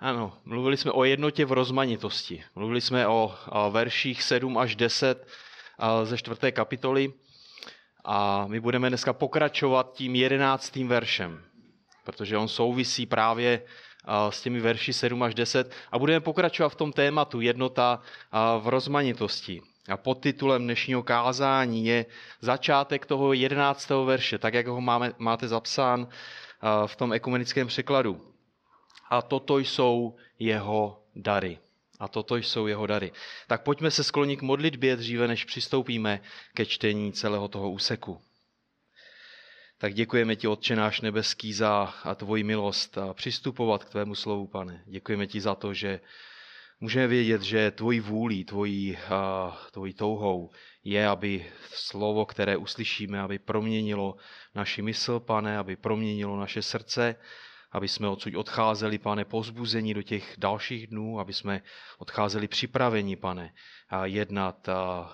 Ano, mluvili jsme o jednotě v rozmanitosti. Mluvili jsme o, verších 7 až 10 ze čtvrté kapitoly a my budeme dneska pokračovat tím jedenáctým veršem, protože on souvisí právě s těmi verši 7 až 10 a budeme pokračovat v tom tématu jednota v rozmanitosti. A pod titulem dnešního kázání je začátek toho jedenáctého verše, tak jak ho máme, máte zapsán v tom ekumenickém překladu. A toto jsou jeho dary. A toto jsou jeho dary. Tak pojďme se sklonit k modlitbě dříve, než přistoupíme ke čtení celého toho úseku. Tak děkujeme ti, Otče náš nebeský, za tvoji milost a přistupovat k tvému slovu, pane. Děkujeme ti za to, že můžeme vědět, že tvojí vůlí, tvojí, tvojí touhou je, aby slovo, které uslyšíme, aby proměnilo naši mysl, pane, aby proměnilo naše srdce, aby jsme odsud odcházeli, pane, pozbuzení do těch dalších dnů, aby jsme odcházeli připraveni, pane, a jednat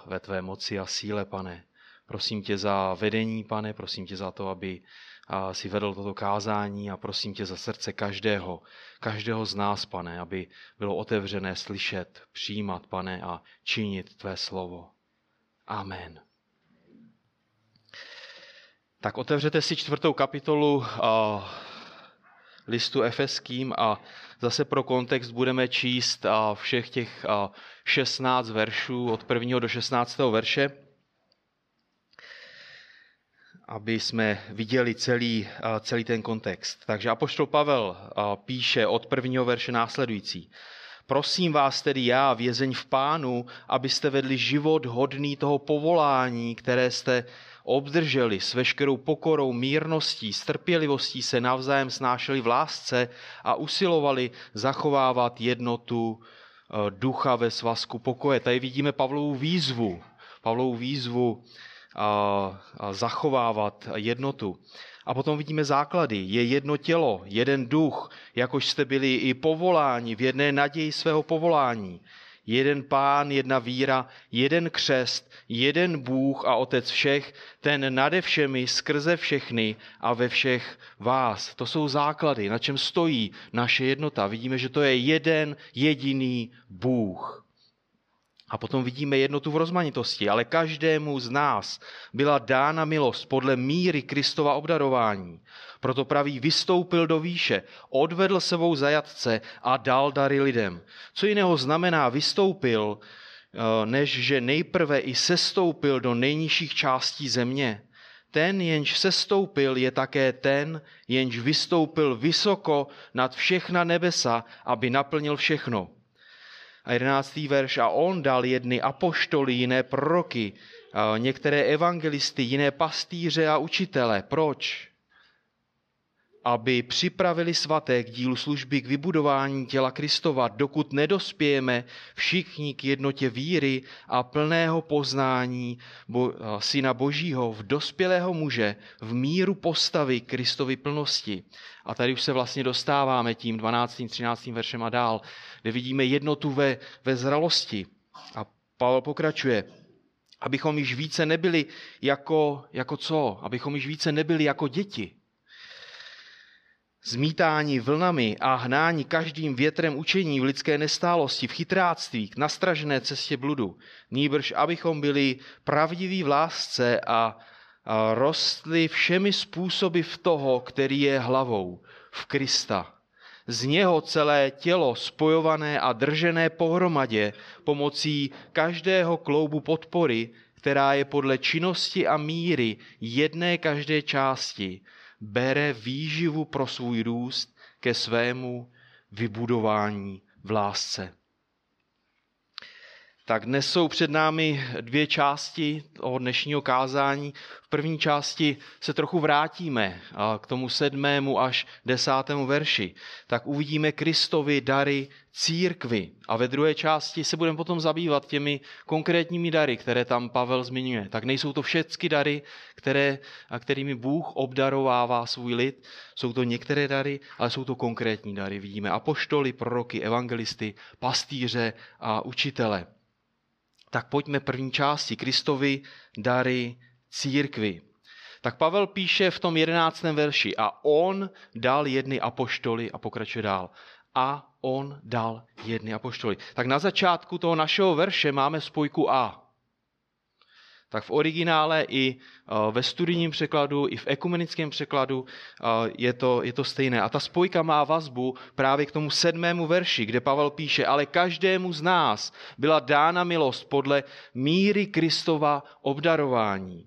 ve tvé moci a síle, pane. Prosím tě za vedení, pane, prosím tě za to, aby si vedl toto kázání a prosím tě za srdce každého, každého z nás, pane, aby bylo otevřené slyšet, přijímat, pane, a činit tvé slovo. Amen. Tak otevřete si čtvrtou kapitolu listu efeským a zase pro kontext budeme číst všech těch 16 veršů od 1. do 16. verše, aby jsme viděli celý, celý ten kontext. Takže Apoštol Pavel píše od prvního verše následující. Prosím vás tedy já, vězeň v pánu, abyste vedli život hodný toho povolání, které jste obdrželi s veškerou pokorou, mírností, strpělivostí se navzájem snášeli v lásce a usilovali zachovávat jednotu eh, ducha ve svazku pokoje. Tady vidíme Pavlovu výzvu, Pavlovu výzvu a, a zachovávat jednotu. A potom vidíme základy. Je jedno tělo, jeden duch, jakož jste byli i povoláni v jedné naději svého povolání jeden pán, jedna víra, jeden křest, jeden Bůh a Otec všech, ten nade všemi, skrze všechny a ve všech vás. To jsou základy, na čem stojí naše jednota. Vidíme, že to je jeden jediný Bůh. A potom vidíme jednotu v rozmanitosti, ale každému z nás byla dána milost podle míry Kristova obdarování. Proto pravý vystoupil do výše, odvedl sebou zajatce a dal dary lidem. Co jiného znamená vystoupil, eh, než že nejprve i sestoupil do nejnižších částí země? Ten, jenž sestoupil, je také ten, jenž vystoupil vysoko nad všechna nebesa, aby naplnil všechno. A jedenáctý verš, a on dal jedny apoštoly, jiné proroky, některé evangelisty, jiné pastýře a učitele. Proč? Aby připravili svaté k dílu služby k vybudování těla Kristova, dokud nedospějeme všichni k jednotě víry a plného poznání bo, Syna Božího, v dospělého muže, v míru postavy Kristovy plnosti. A tady už se vlastně dostáváme tím 12. 13. veršem a dál, kde vidíme jednotu ve, ve zralosti. A Pavel pokračuje, abychom již více nebyli jako, jako co? Abychom již více nebyli jako děti, zmítání vlnami a hnání každým větrem učení v lidské nestálosti, v chytráctví, k nastražené cestě bludu. Nýbrž, abychom byli pravdiví v lásce a, rostli všemi způsoby v toho, který je hlavou, v Krista. Z něho celé tělo spojované a držené pohromadě pomocí každého kloubu podpory, která je podle činnosti a míry jedné každé části, bere výživu pro svůj růst ke svému vybudování v lásce. Tak dnes jsou před námi dvě části toho dnešního kázání. V první části se trochu vrátíme k tomu sedmému až desátému verši. Tak uvidíme Kristovi dary církvy. A ve druhé části se budeme potom zabývat těmi konkrétními dary, které tam Pavel zmiňuje. Tak nejsou to všechny dary, které, kterými Bůh obdarovává svůj lid. Jsou to některé dary, ale jsou to konkrétní dary. Vidíme apoštoly, proroky, evangelisty, pastýře a učitele tak pojďme první části, Kristovi dary církvy. Tak Pavel píše v tom jedenáctém verši a on dal jedny apoštoly a pokračuje dál. a on dal jedny apoštoly. Tak na začátku toho našeho verše máme spojku a. Tak v originále i eh, ve studijním překladu, i v ekumenickém překladu eh, je to, je to stejné. A ta spojka má vazbu právě k tomu sedmému verši, kde Pavel píše, ale každému z nás byla dána milost podle míry Kristova obdarování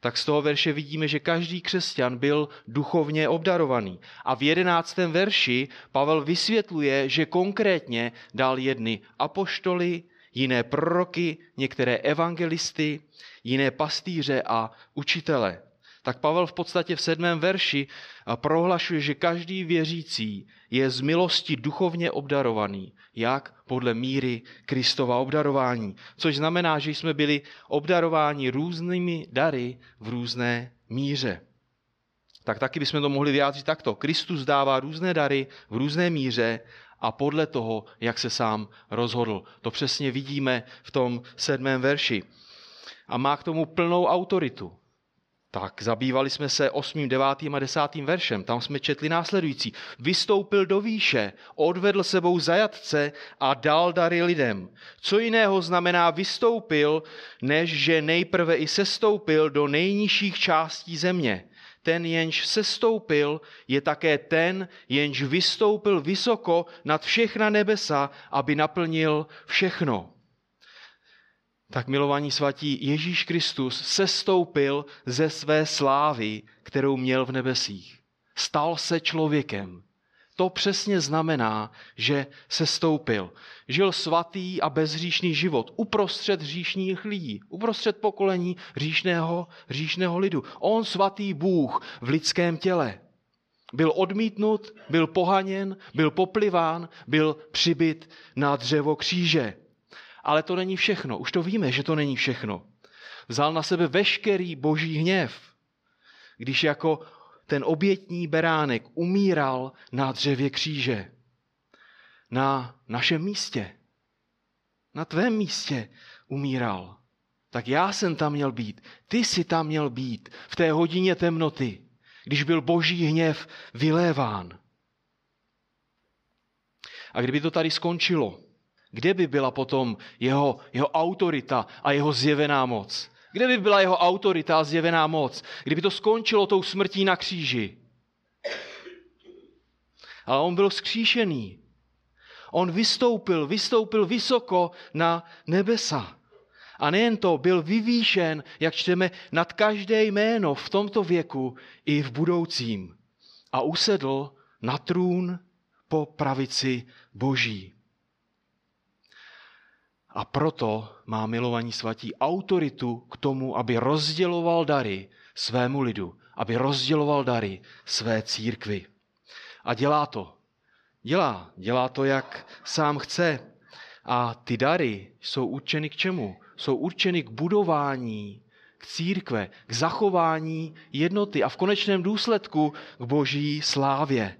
tak z toho verše vidíme, že každý křesťan byl duchovně obdarovaný. A v jedenáctém verši Pavel vysvětluje, že konkrétně dal jedny apoštoly, jiné proroky, některé evangelisty, jiné pastýře a učitele. Tak Pavel v podstatě v sedmém verši prohlašuje, že každý věřící je z milosti duchovně obdarovaný, jak podle míry Kristova obdarování. Což znamená, že jsme byli obdarováni různými dary v různé míře. Tak taky bychom to mohli vyjádřit takto. Kristus dává různé dary v různé míře a podle toho, jak se sám rozhodl. To přesně vidíme v tom sedmém verši. A má k tomu plnou autoritu. Tak zabývali jsme se 8., 9. a 10. veršem. Tam jsme četli následující. Vystoupil do výše, odvedl sebou zajatce a dal dary lidem. Co jiného znamená vystoupil, než že nejprve i sestoupil do nejnižších částí země. Ten, jenž sestoupil, je také ten, jenž vystoupil vysoko nad všechna nebesa, aby naplnil všechno tak milovaní svatí Ježíš Kristus sestoupil ze své slávy, kterou měl v nebesích. Stal se člověkem. To přesně znamená, že se stoupil. Žil svatý a bezříšný život uprostřed hříšných lidí, uprostřed pokolení hříšného, hříšného lidu. On svatý Bůh v lidském těle. Byl odmítnut, byl pohaněn, byl popliván, byl přibyt na dřevo kříže. Ale to není všechno. Už to víme, že to není všechno. Vzal na sebe veškerý boží hněv, když jako ten obětní beránek umíral na dřevě kříže. Na našem místě. Na tvém místě umíral. Tak já jsem tam měl být. Ty jsi tam měl být v té hodině temnoty, když byl boží hněv vyléván. A kdyby to tady skončilo, kde by byla potom jeho, jeho autorita a jeho zjevená moc? Kde by byla jeho autorita a zjevená moc? Kdyby to skončilo tou smrtí na kříži. Ale on byl skříšený. On vystoupil, vystoupil vysoko na nebesa. A nejen to, byl vyvýšen, jak čteme, nad každé jméno v tomto věku i v budoucím. A usedl na trůn po pravici Boží. A proto má milovaní svatí autoritu k tomu, aby rozděloval dary svému lidu, aby rozděloval dary své církvy. A dělá to. Dělá. Dělá to, jak sám chce. A ty dary jsou určeny k čemu? Jsou určeny k budování, k církve, k zachování jednoty a v konečném důsledku k boží slávě.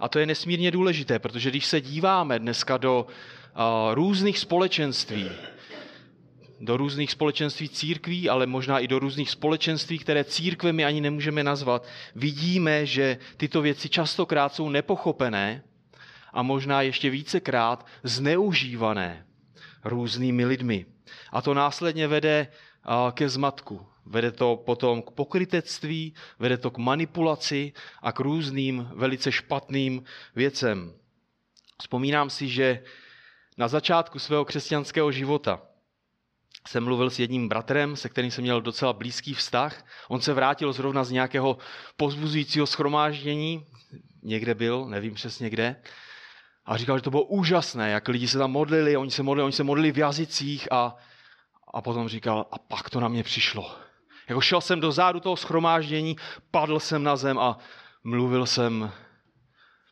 A to je nesmírně důležité, protože když se díváme dneska do různých společenství, do různých společenství církví, ale možná i do různých společenství, které církvemi ani nemůžeme nazvat, vidíme, že tyto věci častokrát jsou nepochopené a možná ještě vícekrát zneužívané různými lidmi. A to následně vede ke zmatku. Vede to potom k pokrytectví, vede to k manipulaci a k různým velice špatným věcem. Vzpomínám si, že na začátku svého křesťanského života jsem mluvil s jedním bratrem, se kterým jsem měl docela blízký vztah. On se vrátil zrovna z nějakého pozbuzujícího schromáždění, někde byl, nevím přesně kde, a říkal, že to bylo úžasné, jak lidi se tam modlili, oni se modlili, oni se modlili v jazycích a, a potom říkal, a pak to na mě přišlo. Jako šel jsem do zádu toho schromáždění, padl jsem na zem a mluvil jsem,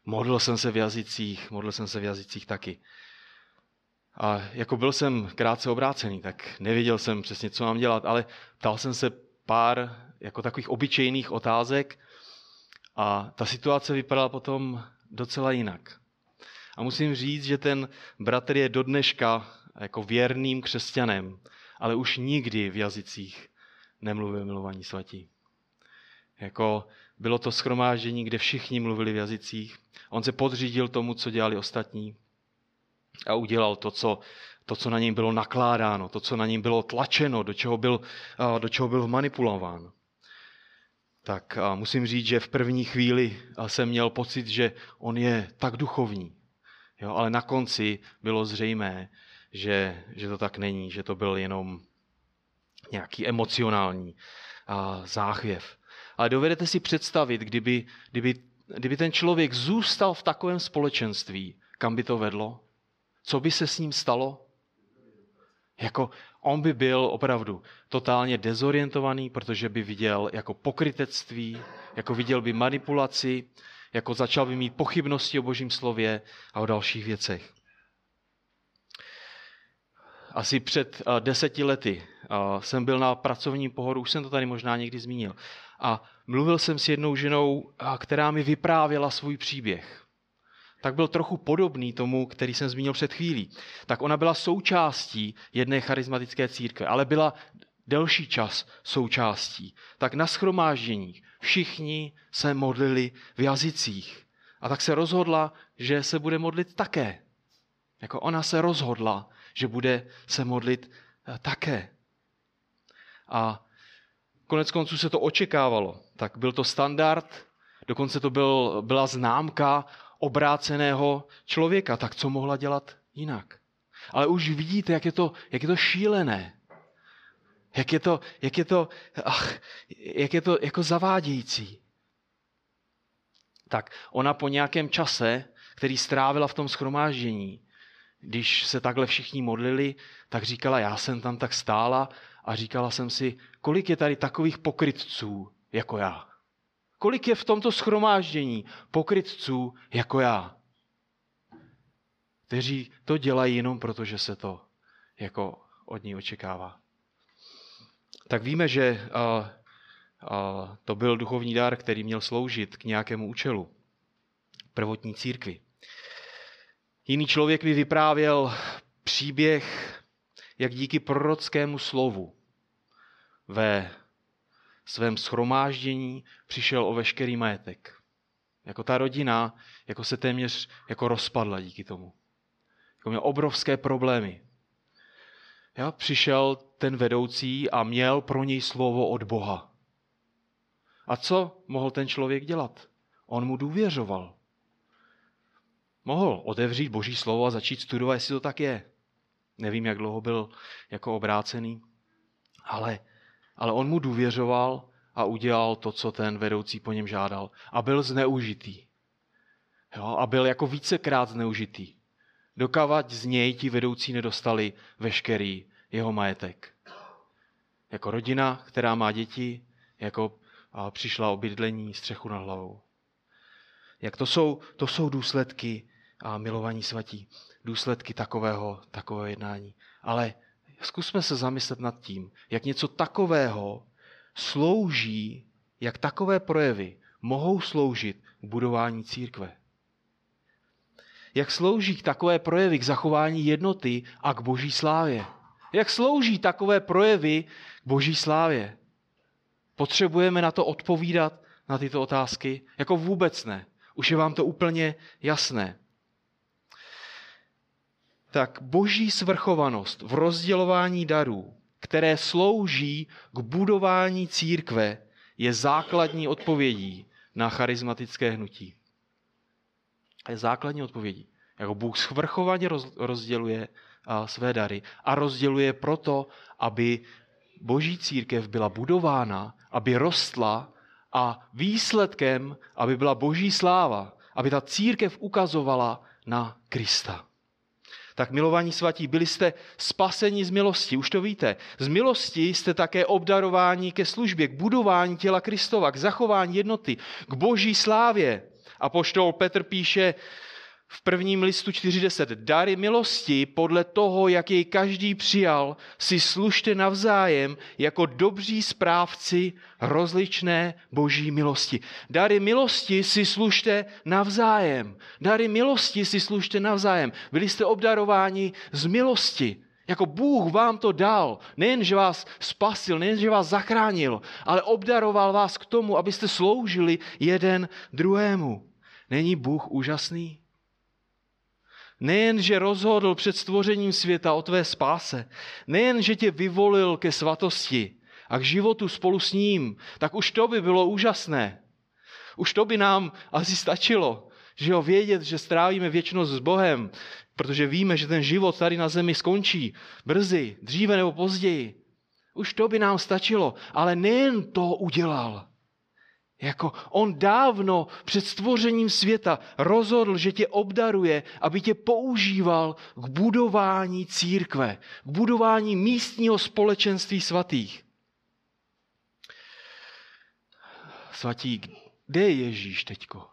modlil jsem se v jazycích, modlil jsem se v jazycích taky. A jako byl jsem krátce obrácený, tak nevěděl jsem přesně, co mám dělat, ale ptal jsem se pár jako takových obyčejných otázek a ta situace vypadala potom docela jinak. A musím říct, že ten bratr je do dneška jako věrným křesťanem, ale už nikdy v jazycích nemluvil milovaní svatí. Jako bylo to schromáždění, kde všichni mluvili v jazycích. On se podřídil tomu, co dělali ostatní a udělal to, co, to, co na něm bylo nakládáno, to, co na něm bylo tlačeno, do čeho byl, do čeho byl manipulován. Tak musím říct, že v první chvíli jsem měl pocit, že on je tak duchovní. Jo, ale na konci bylo zřejmé, že, že to tak není, že to byl jenom nějaký emocionální záchvěv. Ale dovedete si představit, kdyby, kdyby, kdyby ten člověk zůstal v takovém společenství, kam by to vedlo? Co by se s ním stalo? Jako on by byl opravdu totálně dezorientovaný, protože by viděl jako pokrytectví, jako viděl by manipulaci, jako začal by mít pochybnosti o božím slově a o dalších věcech. Asi před uh, deseti lety uh, jsem byl na pracovním pohodu, už jsem to tady možná někdy zmínil, a mluvil jsem s jednou ženou, uh, která mi vyprávěla svůj příběh. Tak byl trochu podobný tomu, který jsem zmínil před chvílí. Tak ona byla součástí jedné charismatické církve, ale byla delší čas součástí. Tak na schromážděních všichni se modlili v jazycích. A tak se rozhodla, že se bude modlit také. Jako ona se rozhodla, že bude se modlit eh, také. A konec konců se to očekávalo. Tak byl to standard, dokonce to byl, byla známka obráceného člověka. Tak co mohla dělat jinak? Ale už vidíte, jak je to, jak je to šílené. Jak je to, jak je to, ach, jak je to jako zavádějící. Tak ona po nějakém čase, který strávila v tom schromáždění, když se takhle všichni modlili, tak říkala, já jsem tam tak stála a říkala jsem si, kolik je tady takových pokrytců jako já. Kolik je v tomto schromáždění pokrytců jako já. Kteří to dělají jenom proto, že se to jako od ní očekává tak víme, že a, a to byl duchovní dar, který měl sloužit k nějakému účelu. Prvotní církvi. Jiný člověk mi vyprávěl příběh, jak díky prorockému slovu ve svém schromáždění přišel o veškerý majetek. Jako ta rodina jako se téměř jako rozpadla díky tomu. Jako měl obrovské problémy. Ja, přišel ten vedoucí a měl pro něj slovo od Boha. A co mohl ten člověk dělat? On mu důvěřoval. Mohl otevřít Boží slovo a začít studovat, jestli to tak je. Nevím, jak dlouho byl jako obrácený, ale, ale on mu důvěřoval a udělal to, co ten vedoucí po něm žádal. A byl zneužitý. Jo, a byl jako vícekrát zneužitý dokavať z něj ti vedoucí nedostali veškerý jeho majetek. Jako rodina, která má děti, jako přišla o bydlení, střechu nad hlavou. Jak to jsou, to jsou důsledky a milovaní svatí, důsledky takového, takového jednání. Ale zkusme se zamyslet nad tím, jak něco takového slouží, jak takové projevy mohou sloužit k budování církve jak slouží k takové projevy k zachování jednoty a k boží slávě. Jak slouží takové projevy k boží slávě. Potřebujeme na to odpovídat, na tyto otázky? Jako vůbec ne. Už je vám to úplně jasné. Tak boží svrchovanost v rozdělování darů, které slouží k budování církve, je základní odpovědí na charismatické hnutí je základní odpovědí. Jako Bůh svrchovaně rozděluje své dary a rozděluje proto, aby boží církev byla budována, aby rostla a výsledkem, aby byla boží sláva, aby ta církev ukazovala na Krista. Tak milovaní svatí, byli jste spaseni z milosti, už to víte. Z milosti jste také obdarováni ke službě, k budování těla Kristova, k zachování jednoty, k boží slávě. A poštol Petr píše v prvním listu 4.10. Dary milosti podle toho, jak jej každý přijal, si služte navzájem jako dobří správci rozličné boží milosti. Dary milosti si služte navzájem. Dary milosti si služte navzájem. Byli jste obdarováni z milosti. Jako Bůh vám to dal. Nejen, že vás spasil, nejen, že vás zachránil, ale obdaroval vás k tomu, abyste sloužili jeden druhému. Není Bůh úžasný? Nejen, že rozhodl před stvořením světa o tvé spáse, nejen, že tě vyvolil ke svatosti a k životu spolu s ním, tak už to by bylo úžasné. Už to by nám asi stačilo, že jo, vědět, že strávíme věčnost s Bohem, protože víme, že ten život tady na zemi skončí brzy, dříve nebo později. Už to by nám stačilo, ale nejen to udělal. Jako on dávno před stvořením světa rozhodl, že tě obdaruje, aby tě používal k budování církve, k budování místního společenství svatých. Svatí, kde je Ježíš teďko?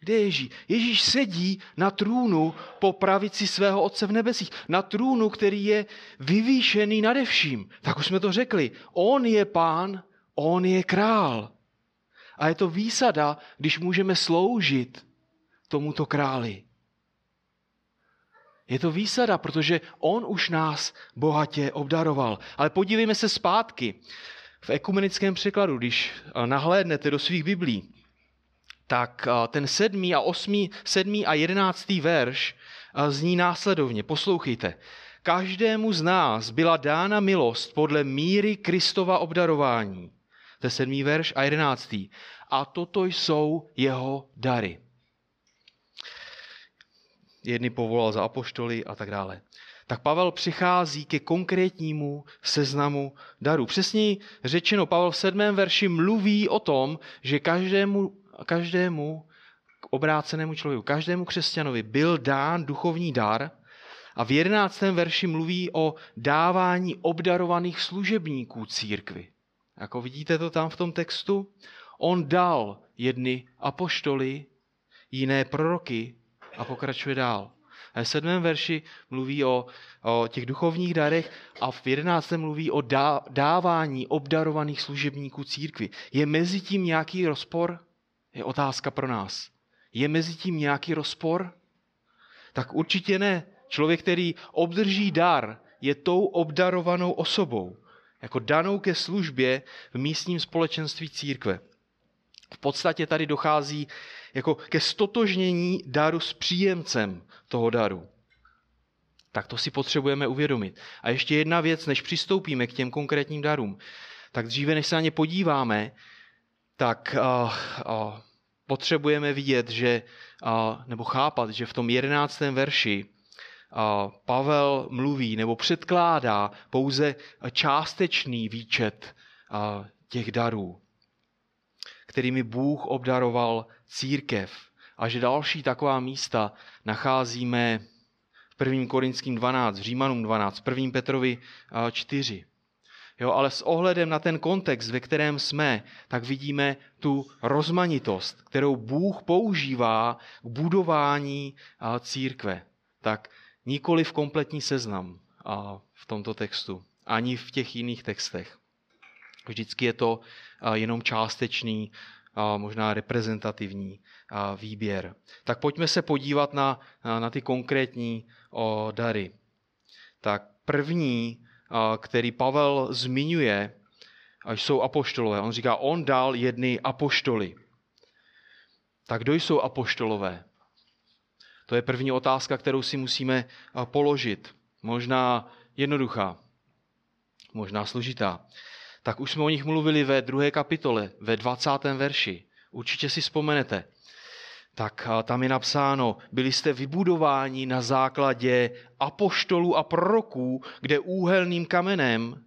Kde je Ježíš? Ježíš sedí na trůnu po pravici svého Otce v nebesích. Na trůnu, který je vyvýšený nade vším. Tak už jsme to řekli. On je pán, on je král. A je to výsada, když můžeme sloužit tomuto králi. Je to výsada, protože on už nás bohatě obdaroval. Ale podívejme se zpátky. V ekumenickém překladu, když nahlédnete do svých biblí, tak ten sedmý a osmý, sedmý a jedenáctý verš zní následovně. Poslouchejte. Každému z nás byla dána milost podle míry Kristova obdarování. To je sedmý verš a jedenáctý. A toto jsou jeho dary. Jedny povolal za apoštoly a tak dále. Tak Pavel přichází ke konkrétnímu seznamu darů. Přesně řečeno, Pavel v sedmém verši mluví o tom, že každému každému obrácenému člověku, každému křesťanovi byl dán duchovní dar a v jedenáctém verši mluví o dávání obdarovaných služebníků církvy. Jako vidíte to tam v tom textu, on dal jedny apoštoly, jiné proroky a pokračuje dál. V sedmém verši mluví o, o těch duchovních darech a v jedenáctém mluví o dá, dávání obdarovaných služebníků církvy. Je mezi tím nějaký rozpor? je otázka pro nás. Je mezi tím nějaký rozpor? Tak určitě ne. Člověk, který obdrží dar, je tou obdarovanou osobou, jako danou ke službě v místním společenství církve. V podstatě tady dochází jako ke stotožnění daru s příjemcem toho daru. Tak to si potřebujeme uvědomit. A ještě jedna věc, než přistoupíme k těm konkrétním darům. Tak dříve, než se na ně podíváme, tak uh, uh, potřebujeme vidět, že, uh, nebo chápat, že v tom jedenáctém verši Pavel mluví nebo předkládá pouze částečný výčet těch darů, kterými Bůh obdaroval církev. A že další taková místa nacházíme v 1. Korinským 12, v Římanům 12, v 1. Petrovi 4. Jo, ale s ohledem na ten kontext, ve kterém jsme, tak vidíme tu rozmanitost, kterou Bůh používá k budování církve. Tak nikoli v kompletní seznam v tomto textu, ani v těch jiných textech. Vždycky je to jenom částečný, možná reprezentativní výběr. Tak pojďme se podívat na, na ty konkrétní dary. Tak první který Pavel zmiňuje, jsou apoštolové. On říká, on dal jedny apoštoly. Tak kdo jsou apoštolové? To je první otázka, kterou si musíme položit. Možná jednoduchá, možná složitá. Tak už jsme o nich mluvili ve druhé kapitole, ve 20. verši. Určitě si vzpomenete tak tam je napsáno, byli jste vybudováni na základě apoštolů a proroků, kde úhelným kamenem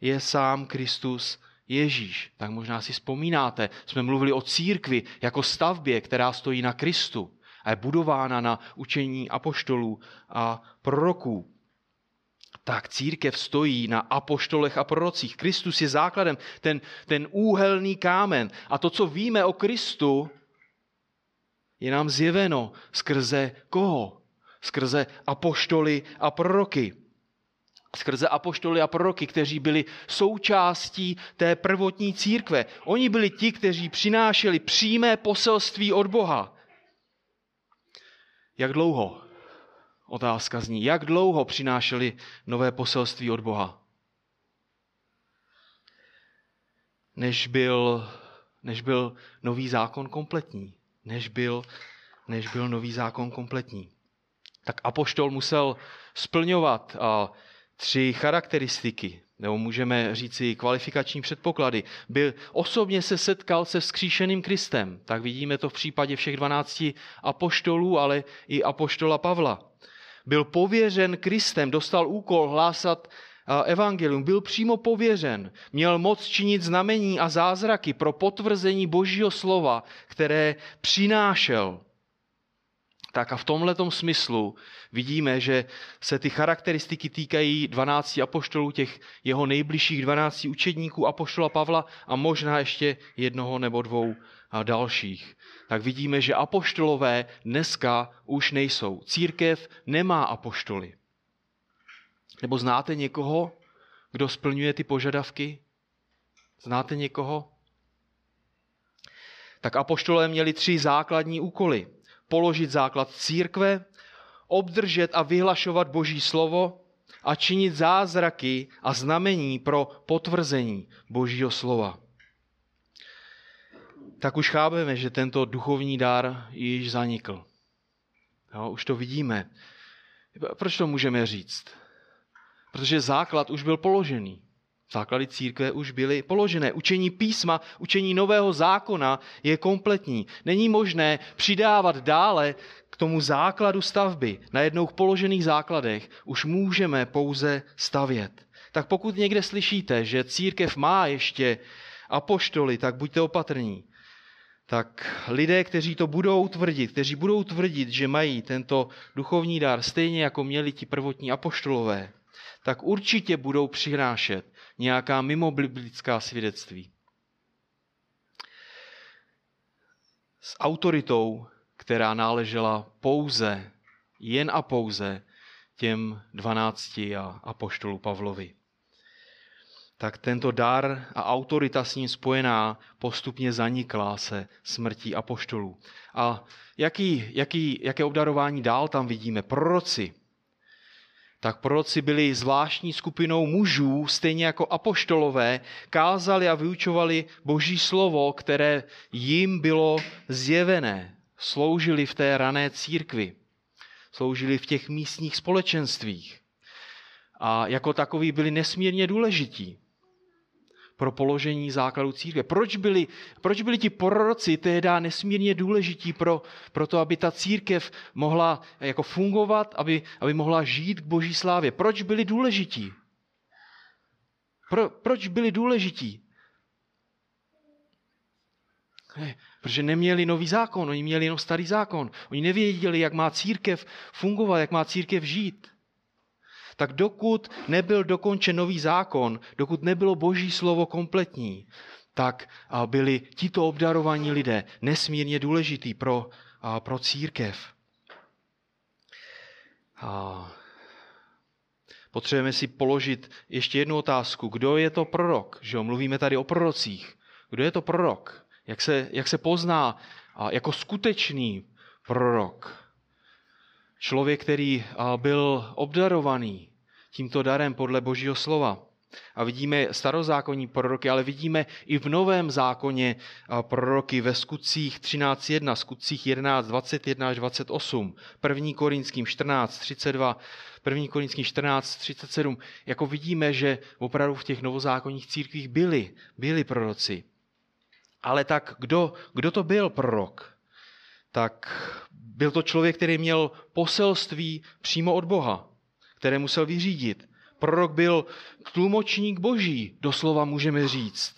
je sám Kristus Ježíš. Tak možná si vzpomínáte, jsme mluvili o církvi jako stavbě, která stojí na Kristu a je budována na učení apoštolů a proroků. Tak církev stojí na apoštolech a prorocích. Kristus je základem, ten, ten úhelný kámen. A to, co víme o Kristu, je nám zjeveno skrze koho? Skrze apoštoly a proroky. Skrze apoštoly a proroky, kteří byli součástí té prvotní církve. Oni byli ti, kteří přinášeli přímé poselství od Boha. Jak dlouho? Otázka zní, jak dlouho přinášeli nové poselství od Boha? Než byl, než byl nový zákon kompletní. Než byl, než byl nový zákon kompletní. Tak apoštol musel splňovat tři charakteristiky, nebo můžeme říci kvalifikační předpoklady. Byl, osobně se setkal se vzkříšeným Kristem. Tak vidíme to v případě všech 12 apoštolů, ale i apoštola Pavla byl pověřen Kristem, dostal úkol hlásat evangelium, byl přímo pověřen, měl moc činit znamení a zázraky pro potvrzení Božího slova, které přinášel. Tak a v tomhle smyslu vidíme, že se ty charakteristiky týkají 12 apoštolů, těch jeho nejbližších 12 učedníků apoštola Pavla a možná ještě jednoho nebo dvou dalších tak vidíme, že apoštolové dneska už nejsou. Církev nemá apoštoly. Nebo znáte někoho, kdo splňuje ty požadavky? Znáte někoho? Tak apoštolé měli tři základní úkoly. Položit základ církve, obdržet a vyhlašovat Boží slovo a činit zázraky a znamení pro potvrzení Božího slova tak už chápeme, že tento duchovní dar již zanikl. Jo, už to vidíme. Proč to můžeme říct? Protože základ už byl položený. Základy církve už byly položené. Učení písma, učení nového zákona je kompletní. Není možné přidávat dále k tomu základu stavby. Na jednou položených základech už můžeme pouze stavět. Tak pokud někde slyšíte, že církev má ještě apoštoly, tak buďte opatrní tak lidé, kteří to budou tvrdit, kteří budou tvrdit, že mají tento duchovní dar stejně jako měli ti prvotní apoštolové, tak určitě budou přinášet nějaká mimobiblická svědectví. S autoritou, která náležela pouze, jen a pouze těm dvanácti a apoštolu Pavlovi tak tento dar a autorita s ním spojená postupně zanikla se smrtí apoštolů. A jaký, jaký, jaké obdarování dál tam vidíme? Proroci. Tak proroci byli zvláštní skupinou mužů, stejně jako apoštolové, kázali a vyučovali boží slovo, které jim bylo zjevené. Sloužili v té rané církvi. Sloužili v těch místních společenstvích. A jako takoví byli nesmírně důležití pro položení základu církve. Proč byli, proč byli ti proroci tehdy nesmírně důležití pro, pro to, aby ta církev mohla jako fungovat, aby, aby mohla žít k boží slávě? Proč byli důležití? Pro, proč byli důležití? Ne, protože neměli nový zákon, oni měli jenom starý zákon. Oni nevěděli, jak má církev fungovat, jak má církev žít tak dokud nebyl dokončen nový zákon, dokud nebylo boží slovo kompletní, tak byli tito obdarovaní lidé nesmírně důležitý pro, pro církev. Potřebujeme si položit ještě jednu otázku. Kdo je to prorok? Že jo, mluvíme tady o prorocích. Kdo je to prorok? Jak se, jak se pozná jako skutečný prorok? Člověk, který byl obdarovaný tímto darem podle Božího slova. A vidíme starozákonní proroky, ale vidíme i v novém zákoně proroky ve skutcích 13.1, skutcích 11, 21 až 28, 1. Korinským 14, 32, 1. Korinským 14, 37. Jako vidíme, že opravdu v těch novozákonních církvích byli, byli proroci. Ale tak kdo, kdo to byl prorok? Tak byl to člověk, který měl poselství přímo od Boha které musel vyřídit. Prorok byl tlumočník boží, doslova můžeme říct.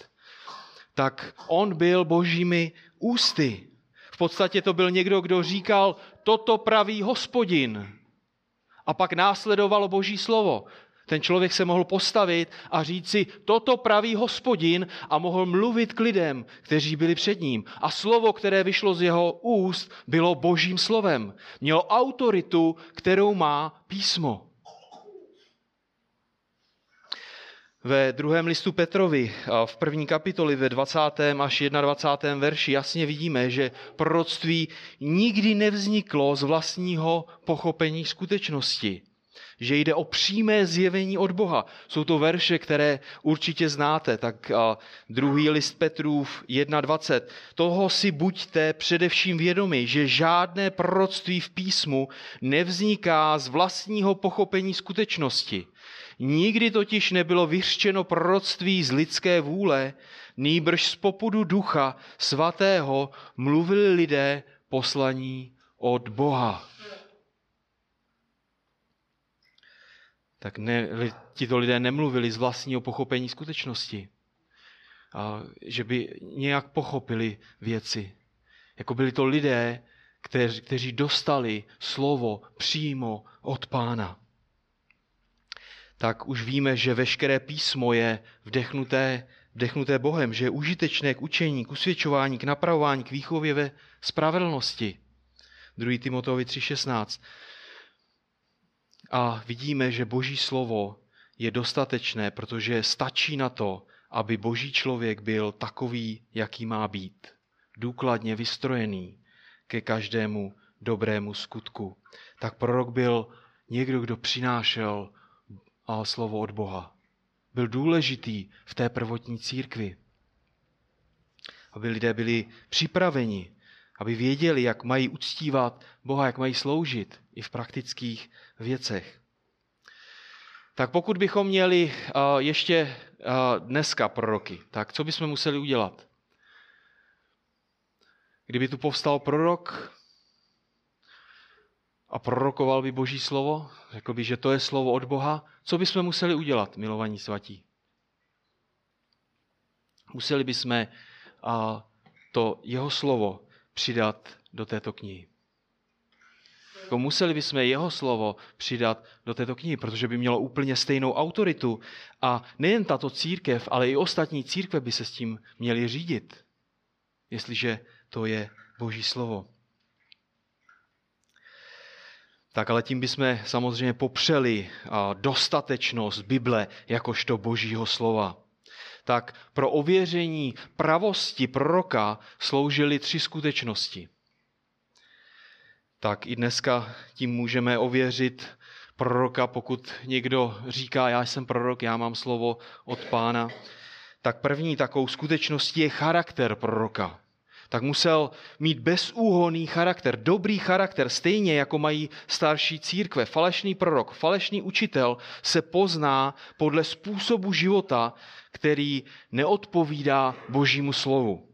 Tak on byl božími ústy. V podstatě to byl někdo, kdo říkal, toto praví hospodin. A pak následovalo boží slovo. Ten člověk se mohl postavit a říci, toto praví hospodin a mohl mluvit k lidem, kteří byli před ním. A slovo, které vyšlo z jeho úst, bylo božím slovem. Mělo autoritu, kterou má písmo. Ve druhém listu Petrovi v první kapitoli ve 20. až 21. verši jasně vidíme, že proroctví nikdy nevzniklo z vlastního pochopení skutečnosti. Že jde o přímé zjevení od Boha. Jsou to verše, které určitě znáte. Tak druhý list Petrův 1.20. Toho si buďte především vědomi, že žádné proroctví v písmu nevzniká z vlastního pochopení skutečnosti Nikdy totiž nebylo vyřčeno proroctví z lidské vůle, nýbrž z popudu ducha svatého mluvili lidé poslaní od Boha. Tak ne, tito lidé nemluvili z vlastního pochopení skutečnosti. A že by nějak pochopili věci. Jako byli to lidé, kteři, kteří dostali slovo přímo od pána tak už víme, že veškeré písmo je vdechnuté, vdechnuté Bohem, že je užitečné k učení, k usvědčování, k napravování, k výchově ve spravedlnosti. 2. Timoteovi 3.16. A vidíme, že Boží slovo je dostatečné, protože stačí na to, aby Boží člověk byl takový, jaký má být. Důkladně vystrojený ke každému dobrému skutku. Tak prorok byl někdo, kdo přinášel a slovo od Boha. Byl důležitý v té prvotní církvi. Aby lidé byli připraveni, aby věděli, jak mají uctívat Boha, jak mají sloužit i v praktických věcech. Tak pokud bychom měli ještě dneska proroky, tak co bychom museli udělat? Kdyby tu povstal prorok, a prorokoval by Boží slovo, řekl by, že to je slovo od Boha, co bychom museli udělat, milovaní svatí? Museli bychom a to jeho slovo přidat do této knihy. Jako museli bychom jeho slovo přidat do této knihy, protože by mělo úplně stejnou autoritu. A nejen tato církev, ale i ostatní církve by se s tím měly řídit, jestliže to je Boží slovo tak ale tím bychom samozřejmě popřeli dostatečnost Bible jakožto božího slova. Tak pro ověření pravosti proroka sloužily tři skutečnosti. Tak i dneska tím můžeme ověřit proroka, pokud někdo říká, já jsem prorok, já mám slovo od pána. Tak první takovou skutečností je charakter proroka tak musel mít bezúhonný charakter, dobrý charakter, stejně jako mají starší církve. Falešný prorok, falešný učitel se pozná podle způsobu života, který neodpovídá božímu slovu.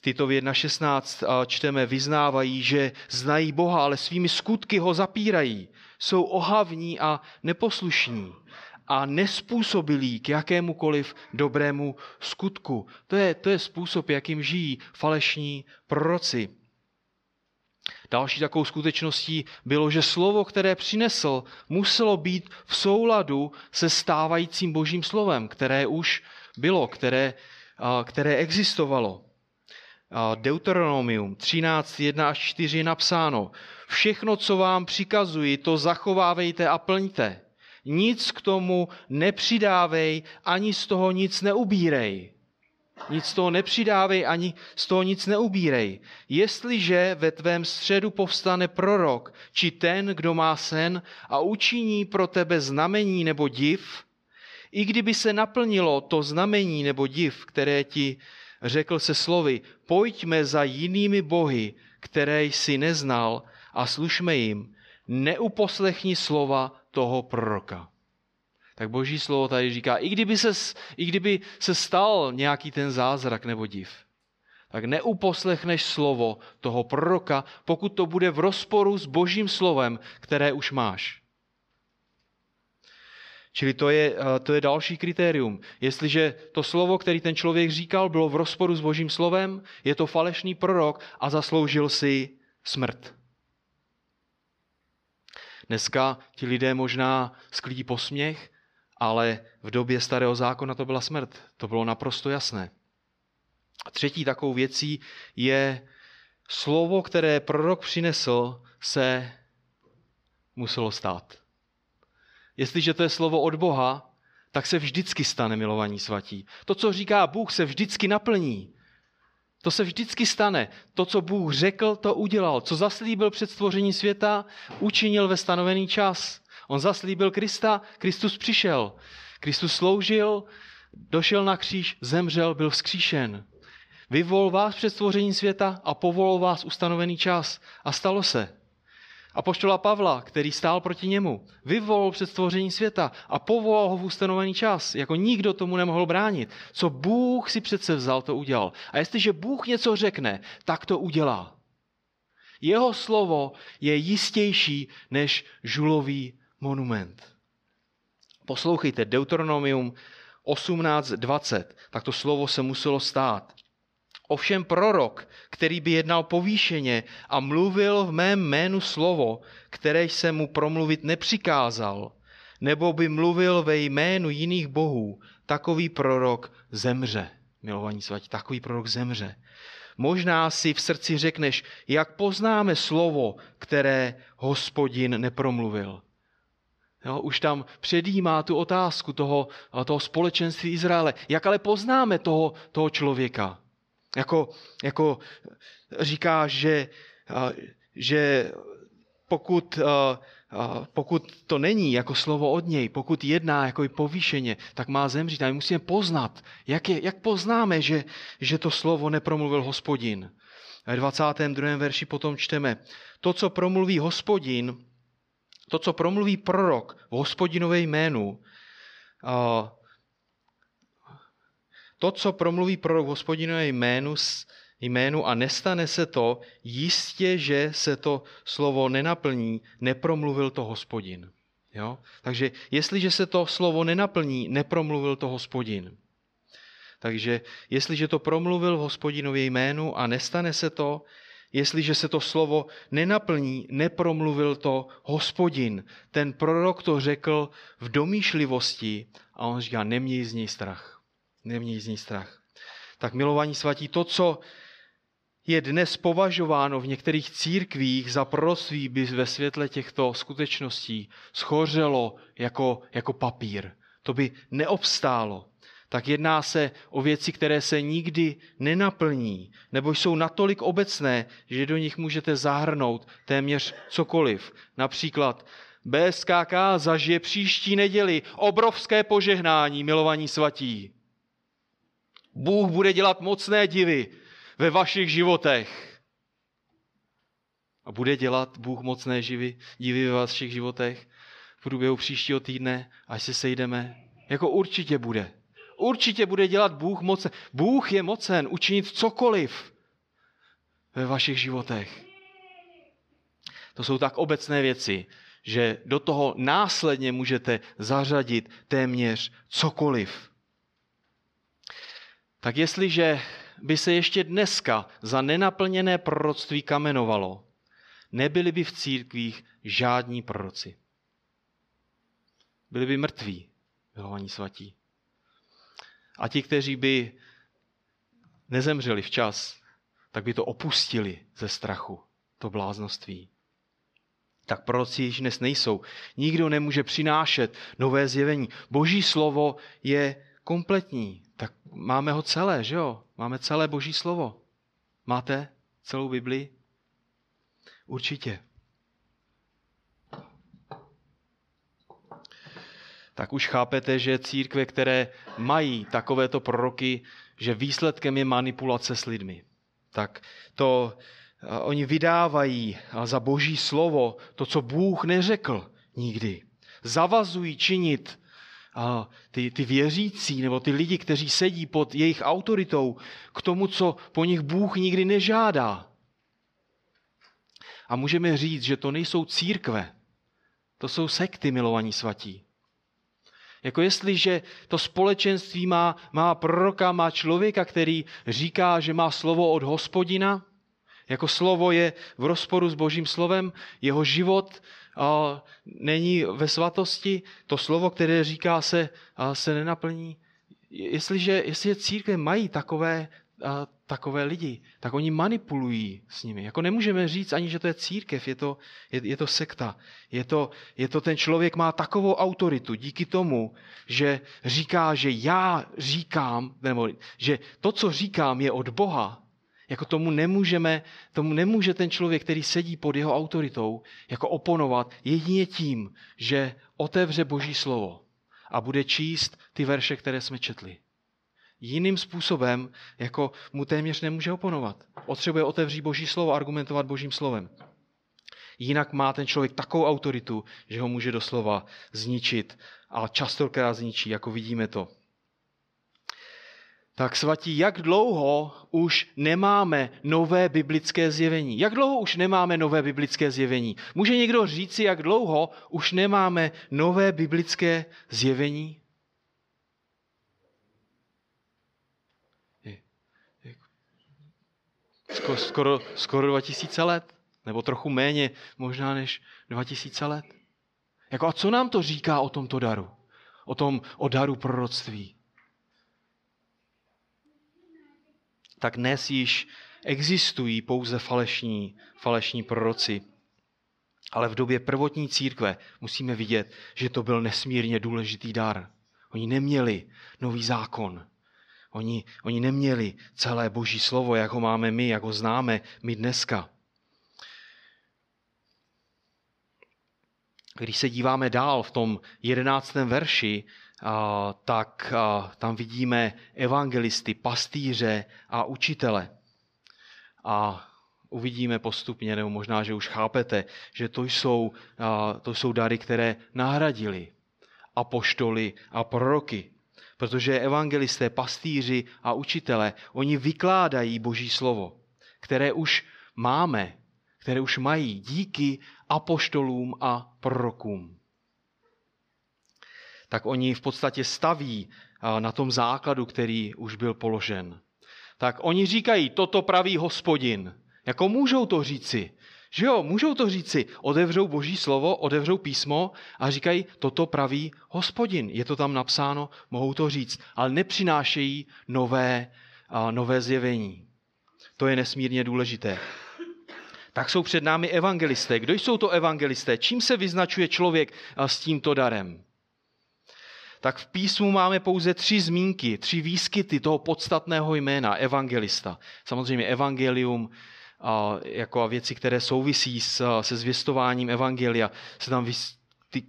Tyto v 1.16 čteme, vyznávají, že znají Boha, ale svými skutky ho zapírají. Jsou ohavní a neposlušní a nespůsobilý k jakémukoliv dobrému skutku. To je, to je způsob, jakým žijí falešní proroci. Další takovou skutečností bylo, že slovo, které přinesl, muselo být v souladu se stávajícím božím slovem, které už bylo, které, které existovalo. Deuteronomium 13, 1 až 4 je napsáno. Všechno, co vám přikazuji, to zachovávejte a plňte. Nic k tomu nepřidávej, ani z toho nic neubírej. Nic z toho nepřidávej, ani z toho nic neubírej. Jestliže ve tvém středu povstane prorok, či ten, kdo má sen a učiní pro tebe znamení nebo div, i kdyby se naplnilo to znamení nebo div, které ti řekl se slovy, pojďme za jinými bohy, které jsi neznal a slušme jim, neuposlechni slova toho proroka. Tak boží slovo tady říká, i kdyby se, i kdyby se stal nějaký ten zázrak nebo div, tak neuposlechneš slovo toho proroka, pokud to bude v rozporu s božím slovem, které už máš. Čili to je, eh, to je další kritérium. Jestliže to slovo, který ten člověk říkal, bylo v rozporu s božím slovem, je to falešný prorok a zasloužil si smrt. Dneska ti lidé možná sklidí posměch, ale v době starého zákona to byla smrt. To bylo naprosto jasné. A třetí takovou věcí je slovo, které prorok přinesl, se muselo stát. Jestliže to je slovo od Boha, tak se vždycky stane milovaní svatí. To, co říká Bůh, se vždycky naplní. To se vždycky stane. To, co Bůh řekl, to udělal. Co zaslíbil před stvoření světa, učinil ve stanovený čas. On zaslíbil Krista, Kristus přišel. Kristus sloužil, došel na kříž, zemřel, byl vzkříšen. Vyvolil vás před stvoření světa a povolil vás ustanovený čas. A stalo se. A poštola Pavla, který stál proti němu, vyvolil před stvoření světa a povolal ho v ustanovený čas. Jako nikdo tomu nemohl bránit. Co Bůh si přece vzal, to udělal. A jestliže Bůh něco řekne, tak to udělá. Jeho slovo je jistější než žulový monument. Poslouchejte, Deuteronomium 18.20, tak to slovo se muselo stát. Ovšem prorok, který by jednal povýšeně a mluvil v mém jménu slovo, které jsem mu promluvit nepřikázal, nebo by mluvil ve jménu jiných bohů, takový prorok zemře. Milovaní svatí, takový prorok zemře. Možná si v srdci řekneš, jak poznáme slovo, které hospodin nepromluvil. Jo, už tam předjímá tu otázku toho, toho společenství Izraele. Jak ale poznáme toho, toho člověka? Jako, jako říká, že, že pokud, pokud to není jako slovo od něj, pokud jedná jako i povýšeně, tak má zemřít. A my musíme poznat, jak, je, jak poznáme, že, že to slovo nepromluvil hospodin. Ve 22. verši potom čteme, to, co promluví hospodin, to, co promluví prorok v hospodinové jménu, to, co promluví prorok hospodinové jménu, jménu a nestane se to, jistě, že se to slovo nenaplní, nepromluvil to hospodin. Jo? Takže jestliže se to slovo nenaplní, nepromluvil to hospodin. Takže jestliže to promluvil v hospodinově jménu a nestane se to, jestliže se to slovo nenaplní, nepromluvil to hospodin. Ten prorok to řekl v domýšlivosti a on říká, neměj z něj strach. Neměj z něj strach. Tak milovaní svatí, to, co je dnes považováno v některých církvích za proroctví, by ve světle těchto skutečností schořelo jako, jako papír. To by neobstálo tak jedná se o věci, které se nikdy nenaplní, nebo jsou natolik obecné, že do nich můžete zahrnout téměř cokoliv. Například BSKK zažije příští neděli obrovské požehnání, milovaní svatí. Bůh bude dělat mocné divy ve vašich životech. A bude dělat Bůh mocné živy, divy ve vašich životech v průběhu příštího týdne, až se sejdeme? Jako určitě bude. Určitě bude dělat Bůh mocen. Bůh je mocen učinit cokoliv ve vašich životech. To jsou tak obecné věci, že do toho následně můžete zařadit téměř cokoliv. Tak jestliže by se ještě dneska za nenaplněné proroctví kamenovalo, nebyli by v církvích žádní proroci. Byli by mrtví, milovaní svatí. A ti, kteří by nezemřeli včas, tak by to opustili ze strachu, to bláznoství. Tak proroci již dnes nejsou. Nikdo nemůže přinášet nové zjevení. Boží slovo je kompletní. Tak máme ho celé, že jo? Máme celé Boží slovo. Máte celou Bibli? Určitě. tak už chápete, že církve, které mají takovéto proroky, že výsledkem je manipulace s lidmi. Tak to oni vydávají za boží slovo to, co Bůh neřekl nikdy. Zavazují činit a ty, ty věřící nebo ty lidi, kteří sedí pod jejich autoritou k tomu, co po nich Bůh nikdy nežádá. A můžeme říct, že to nejsou církve, to jsou sekty milovaní svatí. Jako jestliže to společenství má, má proroka, má člověka, který říká, že má slovo od hospodina, jako slovo je v rozporu s božím slovem, jeho život není ve svatosti, to slovo, které říká, se, se nenaplní. Jestliže, jestliže církve mají takové, takové lidi, tak oni manipulují s nimi. Jako nemůžeme říct ani, že to je církev, je to, je, je to sekta. Je to, je to ten člověk má takovou autoritu díky tomu, že říká, že já říkám, nebo že to, co říkám, je od Boha. Jako tomu nemůžeme, tomu nemůže ten člověk, který sedí pod jeho autoritou, jako oponovat jedině tím, že otevře Boží slovo a bude číst ty verše, které jsme četli. Jiným způsobem, jako mu téměř nemůže oponovat. Potřebuje otevřít Boží slovo, argumentovat Božím slovem. Jinak má ten člověk takovou autoritu, že ho může doslova zničit a častokrát zničí, jako vidíme to tak svatí, jak dlouho už nemáme nové biblické zjevení? Jak dlouho už nemáme nové biblické zjevení? Může někdo říci, jak dlouho už nemáme nové biblické zjevení? Skoro, skoro, skoro 2000 let, nebo trochu méně možná než 2000 let. Jako a co nám to říká o tomto daru? O tom, o daru proroctví? Tak dnes již existují pouze falešní, falešní proroci. Ale v době prvotní církve musíme vidět, že to byl nesmírně důležitý dar. Oni neměli nový zákon. Oni, oni neměli celé boží slovo, jak ho máme my, jak ho známe my dneska. Když se díváme dál v tom jedenáctém verši, tak tam vidíme evangelisty, pastýře a učitele. A uvidíme postupně, nebo možná, že už chápete, že to jsou, to jsou dary, které nahradili apoštoly a proroky. Protože evangelisté, pastýři a učitele, oni vykládají Boží slovo, které už máme, které už mají díky apoštolům a prorokům tak oni v podstatě staví na tom základu, který už byl položen. Tak oni říkají, toto praví hospodin. Jako můžou to říci? Že jo, můžou to říci. Odevřou boží slovo, odevřou písmo a říkají, toto praví hospodin. Je to tam napsáno, mohou to říct, ale nepřinášejí nové, nové zjevení. To je nesmírně důležité. Tak jsou před námi evangelisté. Kdo jsou to evangelisté? Čím se vyznačuje člověk s tímto darem? Tak v písmu máme pouze tři zmínky, tři výskyty toho podstatného jména, evangelista. Samozřejmě evangelium, a jako a věci, které souvisí s, se zvěstováním evangelia, se tam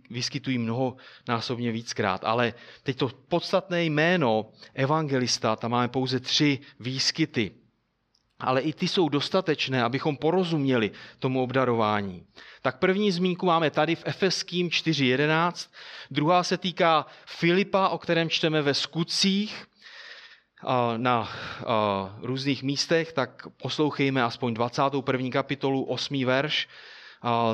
vyskytují mnohonásobně víckrát. Ale teď to podstatné jméno evangelista, tam máme pouze tři výskyty ale i ty jsou dostatečné, abychom porozuměli tomu obdarování. Tak první zmínku máme tady v Efeským 4.11, druhá se týká Filipa, o kterém čteme ve skutcích na různých místech, tak poslouchejme aspoň 21. kapitolu, 8. verš,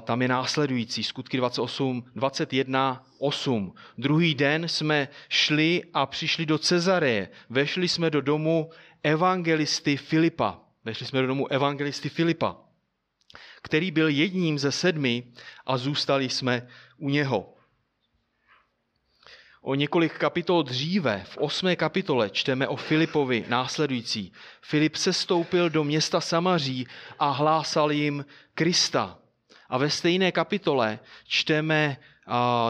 tam je následující, skutky 28, 21, 8. Druhý den jsme šli a přišli do Cezareje. Vešli jsme do domu evangelisty Filipa. Vešli jsme do domu evangelisty Filipa, který byl jedním ze sedmi a zůstali jsme u něho. O několik kapitol dříve, v osmé kapitole, čteme o Filipovi následující. Filip se stoupil do města Samaří a hlásal jim Krista. A ve stejné kapitole čteme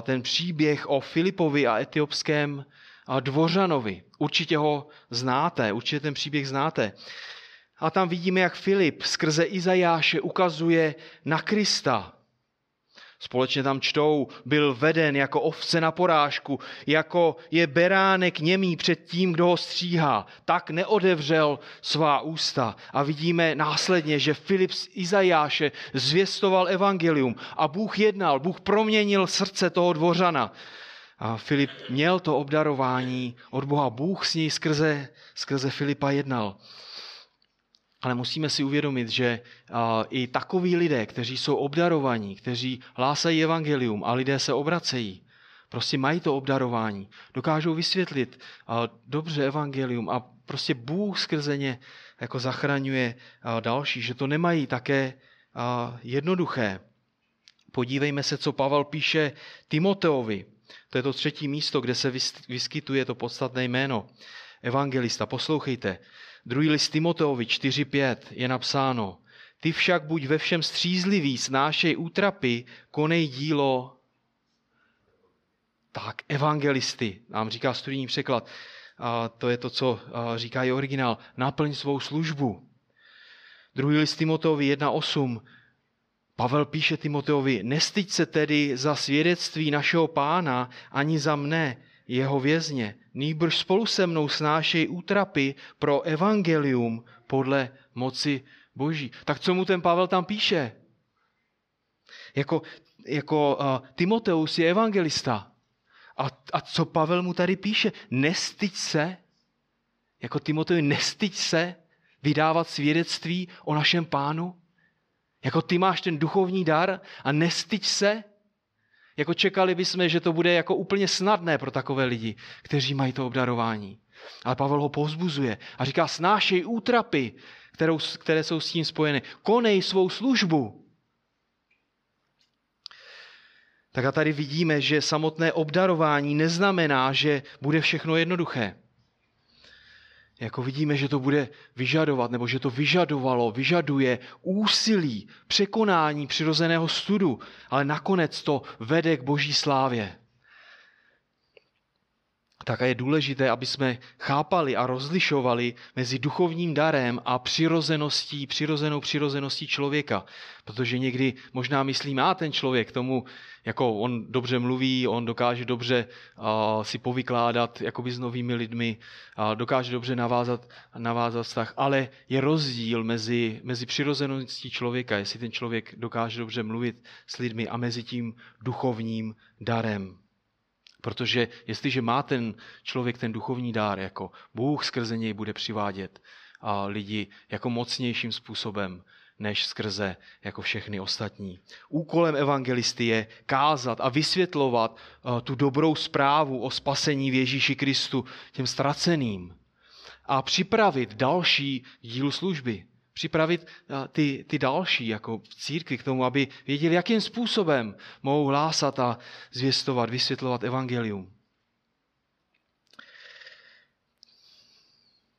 ten příběh o Filipovi a etiopském dvořanovi. Určitě ho znáte, určitě ten příběh znáte. A tam vidíme, jak Filip skrze Izajáše ukazuje na Krista. Společně tam čtou, byl veden jako ovce na porážku, jako je beránek němý před tím, kdo ho stříhá. Tak neodevřel svá ústa. A vidíme následně, že Filip z Izajáše zvěstoval evangelium a Bůh jednal, Bůh proměnil srdce toho dvořana. A Filip měl to obdarování od Boha. Bůh s něj skrze, skrze Filipa jednal. Ale musíme si uvědomit, že i takoví lidé, kteří jsou obdarovaní, kteří hlásají evangelium a lidé se obracejí, prostě mají to obdarování, dokážou vysvětlit dobře evangelium a prostě Bůh skrze ně jako zachraňuje další, že to nemají také jednoduché. Podívejme se, co Pavel píše Timoteovi. To je to třetí místo, kde se vyskytuje to podstatné jméno. Evangelista, poslouchejte. Druhý list Timoteovi 4.5 je napsáno, ty však buď ve všem střízlivý, snášej útrapy, konej dílo. Tak, evangelisty, nám říká studijní překlad, a to je to, co říká i originál, naplň svou službu. Druhý list Timoteovi 1.8, Pavel píše Timoteovi, nestyď se tedy za svědectví našeho pána ani za mne, jeho vězně, nýbrž spolu se mnou snášej útrapy pro evangelium podle moci boží. Tak co mu ten Pavel tam píše? Jako, jako uh, Timoteus je evangelista. A, a co Pavel mu tady píše? Nestyď se, jako Timoteus, nestyď se vydávat svědectví o našem pánu? Jako ty máš ten duchovní dar a nestyď se? Jako čekali bychom, že to bude jako úplně snadné pro takové lidi, kteří mají to obdarování. Ale Pavel ho povzbuzuje a říká, snášej útrapy, kterou, které jsou s tím spojeny. Konej svou službu. Tak a tady vidíme, že samotné obdarování neznamená, že bude všechno jednoduché. Jako vidíme, že to bude vyžadovat, nebo že to vyžadovalo, vyžaduje úsilí, překonání přirozeného studu, ale nakonec to vede k boží slávě tak je důležité, aby jsme chápali a rozlišovali mezi duchovním darem a přirozeností, přirozenou přirozeností člověka. Protože někdy možná myslíme, a ten člověk tomu, jako on dobře mluví, on dokáže dobře uh, si povykládat jakoby s novými lidmi, uh, dokáže dobře navázat, navázat vztah, ale je rozdíl mezi, mezi přirozeností člověka, jestli ten člověk dokáže dobře mluvit s lidmi a mezi tím duchovním darem. Protože jestliže má ten člověk ten duchovní dár, jako Bůh skrze něj bude přivádět a lidi jako mocnějším způsobem, než skrze jako všechny ostatní. Úkolem evangelisty je kázat a vysvětlovat eh, tu dobrou zprávu o spasení v Ježíši Kristu těm ztraceným a připravit další díl služby připravit eh, ty, ty další jako v církvi k tomu, aby věděli, jakým způsobem mohou hlásat a zvěstovat, vysvětlovat evangelium.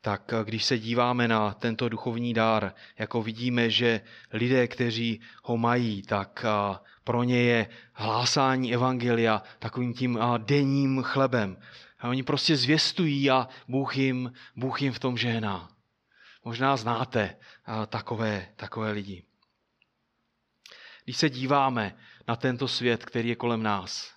Tak eh, když se díváme na tento duchovní dár, jako vidíme, že lidé, kteří ho mají, tak eh, pro ně je hlásání evangelia takovým tím denním chlebem. A oni prostě zvěstují a Bůh jim, Bůh jim v tom žehná. Možná znáte takové, takové lidi. Když se díváme na tento svět, který je kolem nás,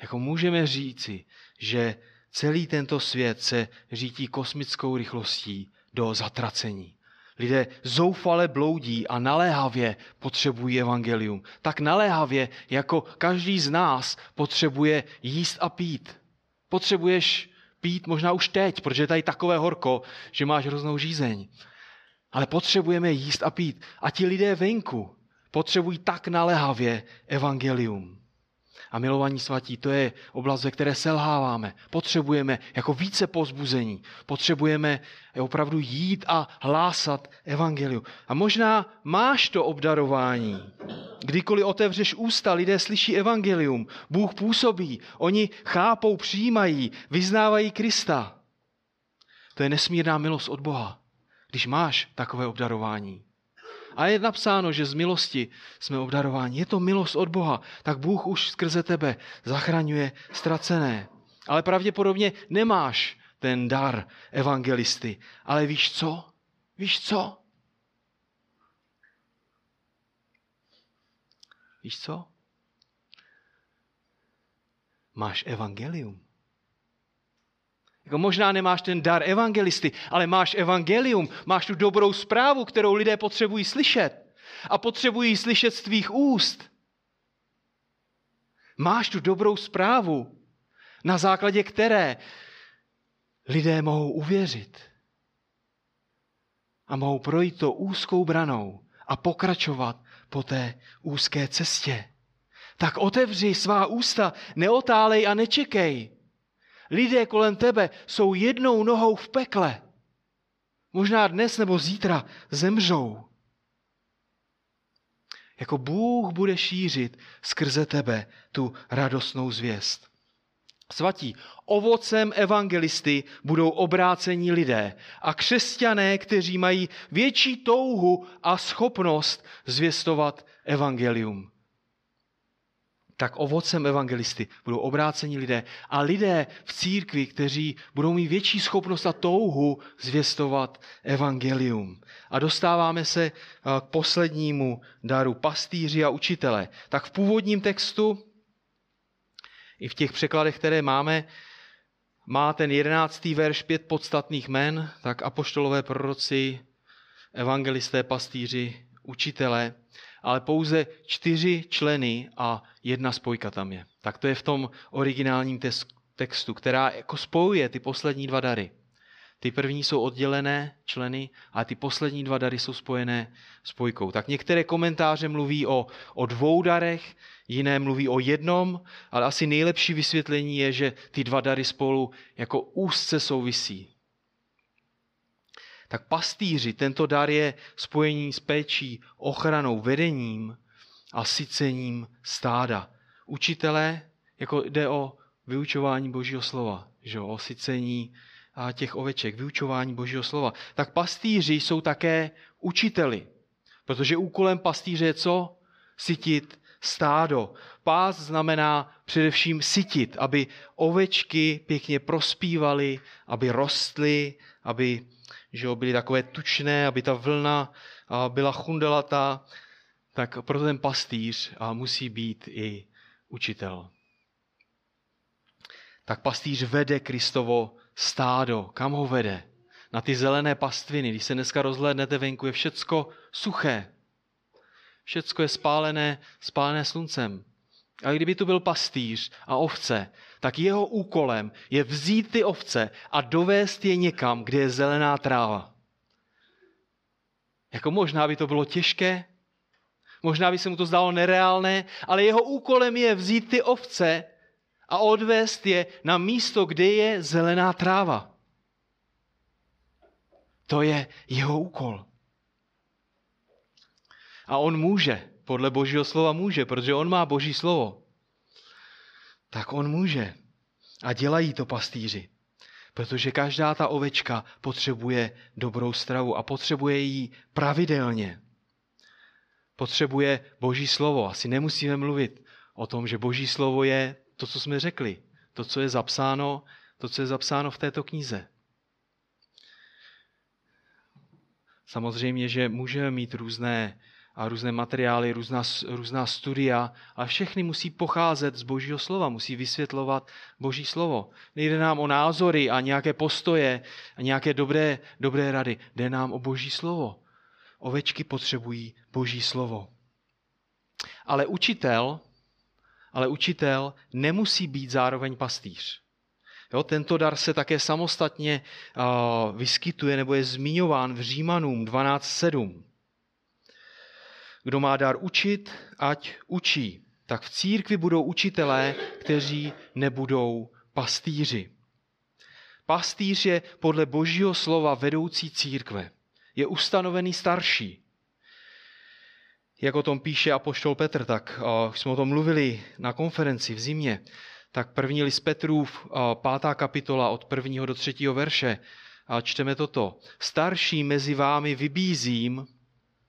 jako můžeme říci, že celý tento svět se řítí kosmickou rychlostí do zatracení. Lidé zoufale bloudí a naléhavě potřebují evangelium. Tak naléhavě, jako každý z nás potřebuje jíst a pít. Potřebuješ pít možná už teď, protože je tady takové horko, že máš hroznou žízeň. Ale potřebujeme jíst a pít. A ti lidé venku potřebují tak naléhavě evangelium. A milovaní svatí, to je oblast, ve které selháváme. Potřebujeme jako více pozbuzení. Potřebujeme opravdu jít a hlásat evangelium. A možná máš to obdarování. Kdykoliv otevřeš ústa, lidé slyší evangelium. Bůh působí. Oni chápou, přijímají, vyznávají Krista. To je nesmírná milost od Boha, když máš takové obdarování. A je napsáno, že z milosti jsme obdarováni. Je to milost od Boha. Tak Bůh už skrze tebe zachraňuje ztracené. Ale pravděpodobně nemáš ten dar evangelisty. Ale víš co? Víš co? Víš co? Máš evangelium. Jako možná nemáš ten dar evangelisty, ale máš evangelium, máš tu dobrou zprávu, kterou lidé potřebují slyšet. A potřebují slyšet z tvých úst. Máš tu dobrou zprávu, na základě které lidé mohou uvěřit. A mohou projít to úzkou branou a pokračovat po té úzké cestě. Tak otevři svá ústa, neotálej a nečekej. Lidé kolem tebe jsou jednou nohou v pekle. Možná dnes nebo zítra zemřou. Jako Bůh bude šířit skrze tebe tu radostnou zvěst. Svatí, ovocem evangelisty budou obrácení lidé a křesťané, kteří mají větší touhu a schopnost zvěstovat evangelium. Tak ovocem evangelisty budou obrácení lidé a lidé v církvi, kteří budou mít větší schopnost a touhu zvěstovat evangelium. A dostáváme se eh, k poslednímu daru, pastýři a učitele. Tak v původním textu i v těch překladech, které máme, má ten jedenáctý verš pět podstatných men, tak apoštolové proroci, evangelisté, pastýři, učitelé, ale pouze čtyři členy a jedna spojka tam je. Tak to je v tom originálním textu, která jako spojuje ty poslední dva dary. Ty první jsou oddělené členy a ty poslední dva dary jsou spojené spojkou. Tak některé komentáře mluví o, o dvou darech, jiné mluví o jednom, ale asi nejlepší vysvětlení je, že ty dva dary spolu jako úzce souvisí. Tak pastýři, tento dar je spojení s péčí, ochranou, vedením a sycením stáda. Učitelé, jako jde o vyučování Božího slova, že o sycení těch oveček, vyučování Božího slova. Tak pastýři jsou také učiteli, protože úkolem pastýře je co? Sytit stádo. Pás znamená především sytit, aby ovečky pěkně prospívaly, aby rostly, aby že byly takové tučné, aby ta vlna byla chundelatá, tak proto ten pastýř musí být i učitel. Tak pastýř vede Kristovo stádo. Kam ho vede? Na ty zelené pastviny. Když se dneska rozhlédnete venku, je všecko suché. Všecko je spálené, spálené sluncem. A kdyby tu byl pastýř a ovce, tak jeho úkolem je vzít ty ovce a dovést je někam, kde je zelená tráva. Jako možná by to bylo těžké, možná by se mu to zdálo nereálné, ale jeho úkolem je vzít ty ovce a odvést je na místo, kde je zelená tráva. To je jeho úkol. A on může, podle Božího slova může, protože on má Boží slovo. Tak on může. A dělají to pastýři. Protože každá ta ovečka potřebuje dobrou stravu a potřebuje ji pravidelně. Potřebuje Boží slovo. Asi nemusíme mluvit o tom, že Boží slovo je to, co jsme řekli, to, co je zapsáno, to, co je zapsáno v této knize. Samozřejmě, že můžeme mít různé, a různé materiály, různá, různá studia, ale všechny musí pocházet z Božího slova, musí vysvětlovat Boží slovo. Nejde nám o názory a nějaké postoje a nějaké dobré, dobré rady. Jde nám o Boží slovo. Ovečky potřebují Boží slovo. Ale učitel ale učitel nemusí být zároveň pastýř. Jo, tento dar se také samostatně uh, vyskytuje nebo je zmiňován v Římanům 12.7. Kdo má dar učit, ať učí. Tak v církvi budou učitelé, kteří nebudou pastýři. Pastýř je podle božího slova vedoucí církve. Je ustanovený starší jak o tom píše apoštol Petr, tak jsme o tom mluvili na konferenci v zimě, tak první list Petrův, pátá kapitola od prvního do třetího verše, a čteme toto. Starší mezi vámi vybízím,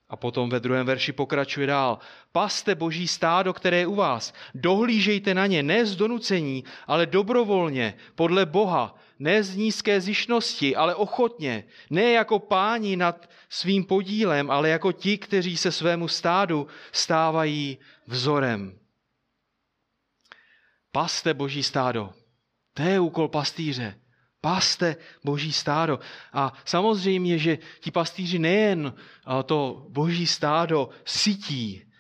a potom ve druhém verši pokračuje dál. Paste boží stádo, které je u vás. Dohlížejte na ně ne z donucení, ale dobrovolně, podle Boha, ne z nízké zišnosti, ale ochotně, ne jako páni nad svým podílem, ale jako ti, kteří se svému stádu stávají vzorem. Paste boží stádo. To je úkol pastýře. Paste boží stádo. A samozřejmě, že ti pastýři nejen to boží stádo sytí,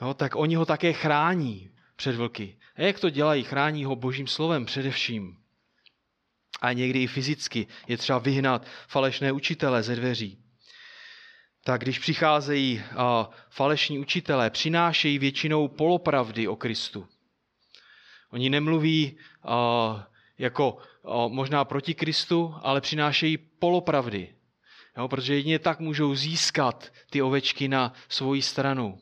jo, tak oni ho také chrání před vlky. A jak to dělají? Chrání ho božím slovem především. A někdy i fyzicky je třeba vyhnat falešné učitele ze dveří. Tak když přicházejí falešní učitelé, přinášejí většinou polopravdy o Kristu. Oni nemluví jako možná proti Kristu, ale přinášejí polopravdy. Jo, protože jedině tak můžou získat ty ovečky na svoji stranu.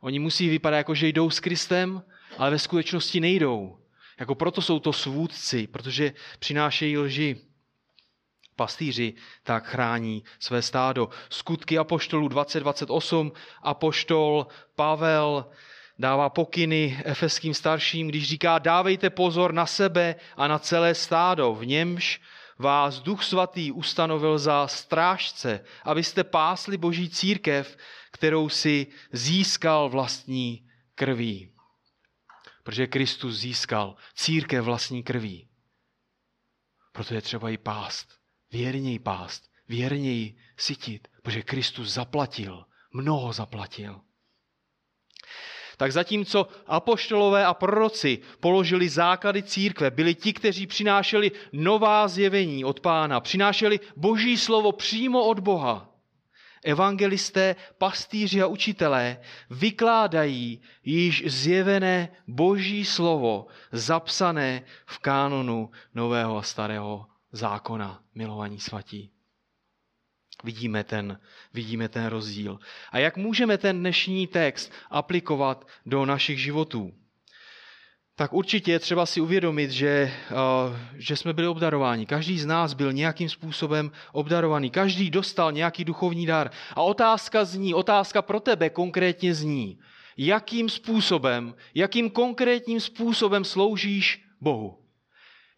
Oni musí vypadat jako, že jdou s Kristem, ale ve skutečnosti nejdou. Jako proto jsou to svůdci, protože přinášejí lži. Pastýři tak chrání své stádo. Skutky apoštolů 2028, apoštol Pavel dává pokyny efeským starším, když říká, dávejte pozor na sebe a na celé stádo, v němž vás Duch Svatý ustanovil za strážce, abyste pásli Boží církev, kterou si získal vlastní krví. Protože Kristus získal církev vlastní krví. Proto je třeba ji pást, věrně ji pást, věrně ji sytit, protože Kristus zaplatil, mnoho zaplatil. Tak zatímco apoštolové a proroci položili základy církve, byli ti, kteří přinášeli nová zjevení od pána, přinášeli boží slovo přímo od Boha. Evangelisté, pastýři a učitelé vykládají již zjevené boží slovo, zapsané v kánonu nového a starého zákona, milovaní svatí. Vidíme ten, vidíme ten rozdíl. A jak můžeme ten dnešní text aplikovat do našich životů? Tak určitě je třeba si uvědomit, že, uh, že jsme byli obdarováni. Každý z nás byl nějakým způsobem obdarovaný. Každý dostal nějaký duchovní dar. A otázka zní, otázka pro tebe konkrétně zní, jakým způsobem, jakým konkrétním způsobem sloužíš Bohu.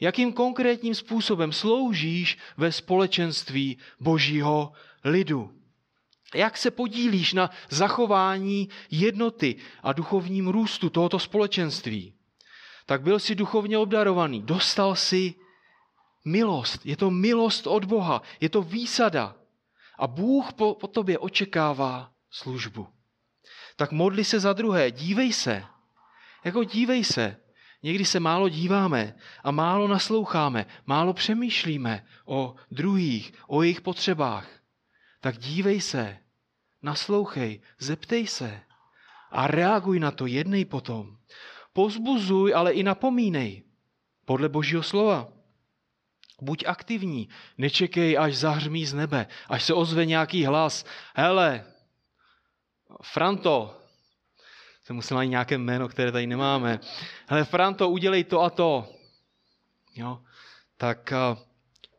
Jakým konkrétním způsobem sloužíš ve společenství božího lidu? Jak se podílíš na zachování jednoty a duchovním růstu tohoto společenství? Tak byl si duchovně obdarovaný, dostal si milost. Je to milost od Boha, je to výsada. A Bůh po, po tobě očekává službu. Tak modli se za druhé, dívej se. Jako dívej se, Někdy se málo díváme a málo nasloucháme, málo přemýšlíme o druhých, o jejich potřebách. Tak dívej se, naslouchej, zeptej se a reaguj na to, jednej potom. Pozbuzuj, ale i napomínej podle Božího slova. Buď aktivní, nečekej, až zahřmí z nebe, až se ozve nějaký hlas. Hele, Franto, jsem musel najít nějaké jméno, které tady nemáme. Hele, Franto, udělej to a to. Jo? Tak uh,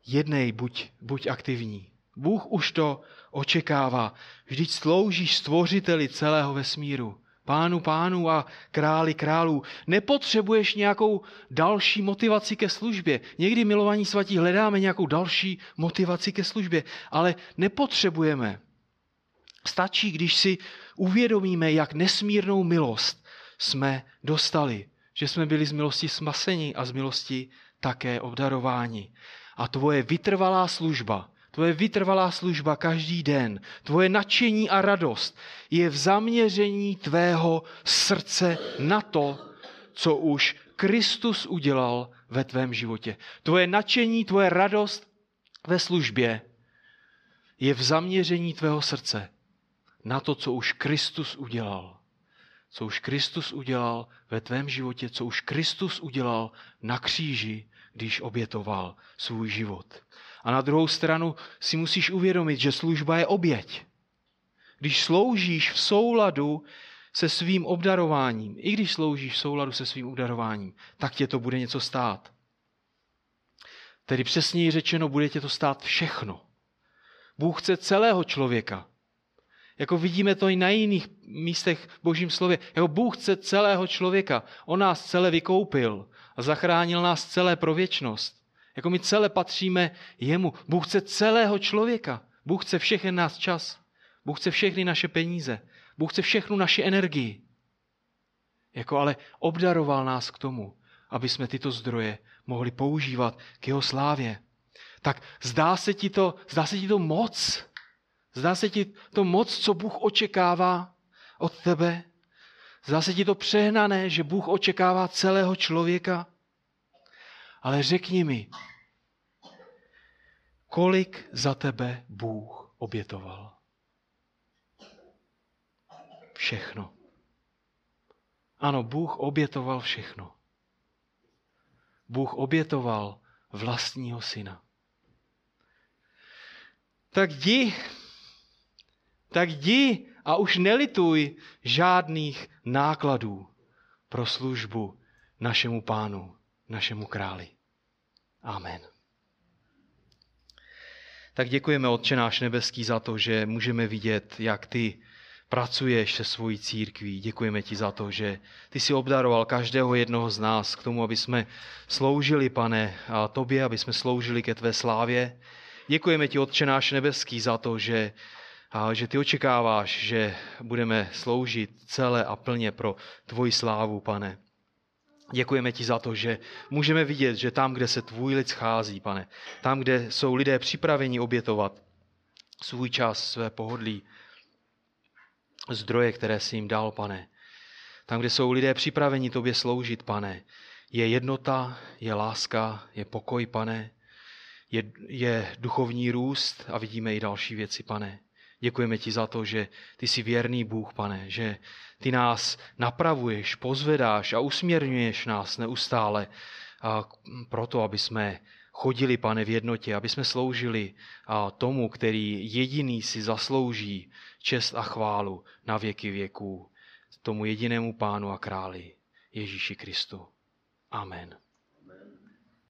jednej, buď, buď aktivní. Bůh už to očekává. Vždyť sloužíš stvořiteli celého vesmíru. Pánu pánu a králi králů. Nepotřebuješ nějakou další motivaci ke službě. Někdy, milovaní svatí, hledáme nějakou další motivaci ke službě, ale nepotřebujeme. Stačí, když si uvědomíme, jak nesmírnou milost jsme dostali. Že jsme byli z milosti smaseni a z milosti také obdarováni. A tvoje vytrvalá služba, tvoje vytrvalá služba každý den, tvoje nadšení a radost je v zaměření tvého srdce na to, co už Kristus udělal ve tvém životě. Tvoje nadšení, tvoje radost ve službě je v zaměření tvého srdce na to, co už Kristus udělal. Co už Kristus udělal ve tvém životě, co už Kristus udělal na kříži, když obětoval svůj život. A na druhou stranu si musíš uvědomit, že služba je oběť. Když sloužíš v souladu se svým obdarováním, i když sloužíš v souladu se svým obdarováním, tak tě to bude něco stát. Tedy přesněji řečeno, bude tě to stát všechno. Bůh chce celého člověka, jako vidíme to i na jiných místech v božím slově. Jako Bůh chce celého člověka. On nás celé vykoupil a zachránil nás celé pro věčnost. Jako my celé patříme jemu. Bůh chce celého člověka. Bůh chce všechny nás čas. Bůh chce všechny naše peníze. Bůh chce všechnu naši energii. Jako ale obdaroval nás k tomu, aby jsme tyto zdroje mohli používat k jeho slávě. Tak zdá se ti to, zdá se ti to moc, Zdá se ti to moc, co Bůh očekává od tebe? Zdá se ti to přehnané, že Bůh očekává celého člověka? Ale řekni mi, kolik za tebe Bůh obětoval? Všechno. Ano, Bůh obětoval všechno. Bůh obětoval vlastního syna. Tak jdi tak jdi a už nelituj žádných nákladů pro službu našemu pánu. našemu králi. Amen. Tak děkujeme, Otče náš nebeský, za to, že můžeme vidět, jak ty pracuješ se svojí církví. Děkujeme ti za to, že ty si obdaroval každého jednoho z nás k tomu, aby jsme sloužili, pane, a tobě, aby jsme sloužili ke tvé slávě. Děkujeme ti, Otče náš nebeský, za to, že, a, že ty očekáváš, že budeme sloužit celé a plně pro tvoji slávu, pane. Děkujeme ti za to, že můžeme vidět, že tam, kde se tvůj lid schází, pane, tam, kde jsou lidé připraveni obětovat svůj čas, své pohodlí, zdroje, které jsi jim dal, pane, tam, kde jsou lidé připraveni tobě sloužit, pane, je jednota, je láska, je pokoj, pane, je, je duchovní růst a vidíme i další věci, pane. Děkujeme ti za to, že ty jsi věrný Bůh, pane, že ty nás napravuješ, pozvedáš a usměrňuješ nás neustále a proto, aby jsme chodili, pane, v jednotě, aby jsme sloužili tomu, který jediný si zaslouží čest a chválu na věky věků, tomu jedinému pánu a králi, Ježíši Kristu. Amen.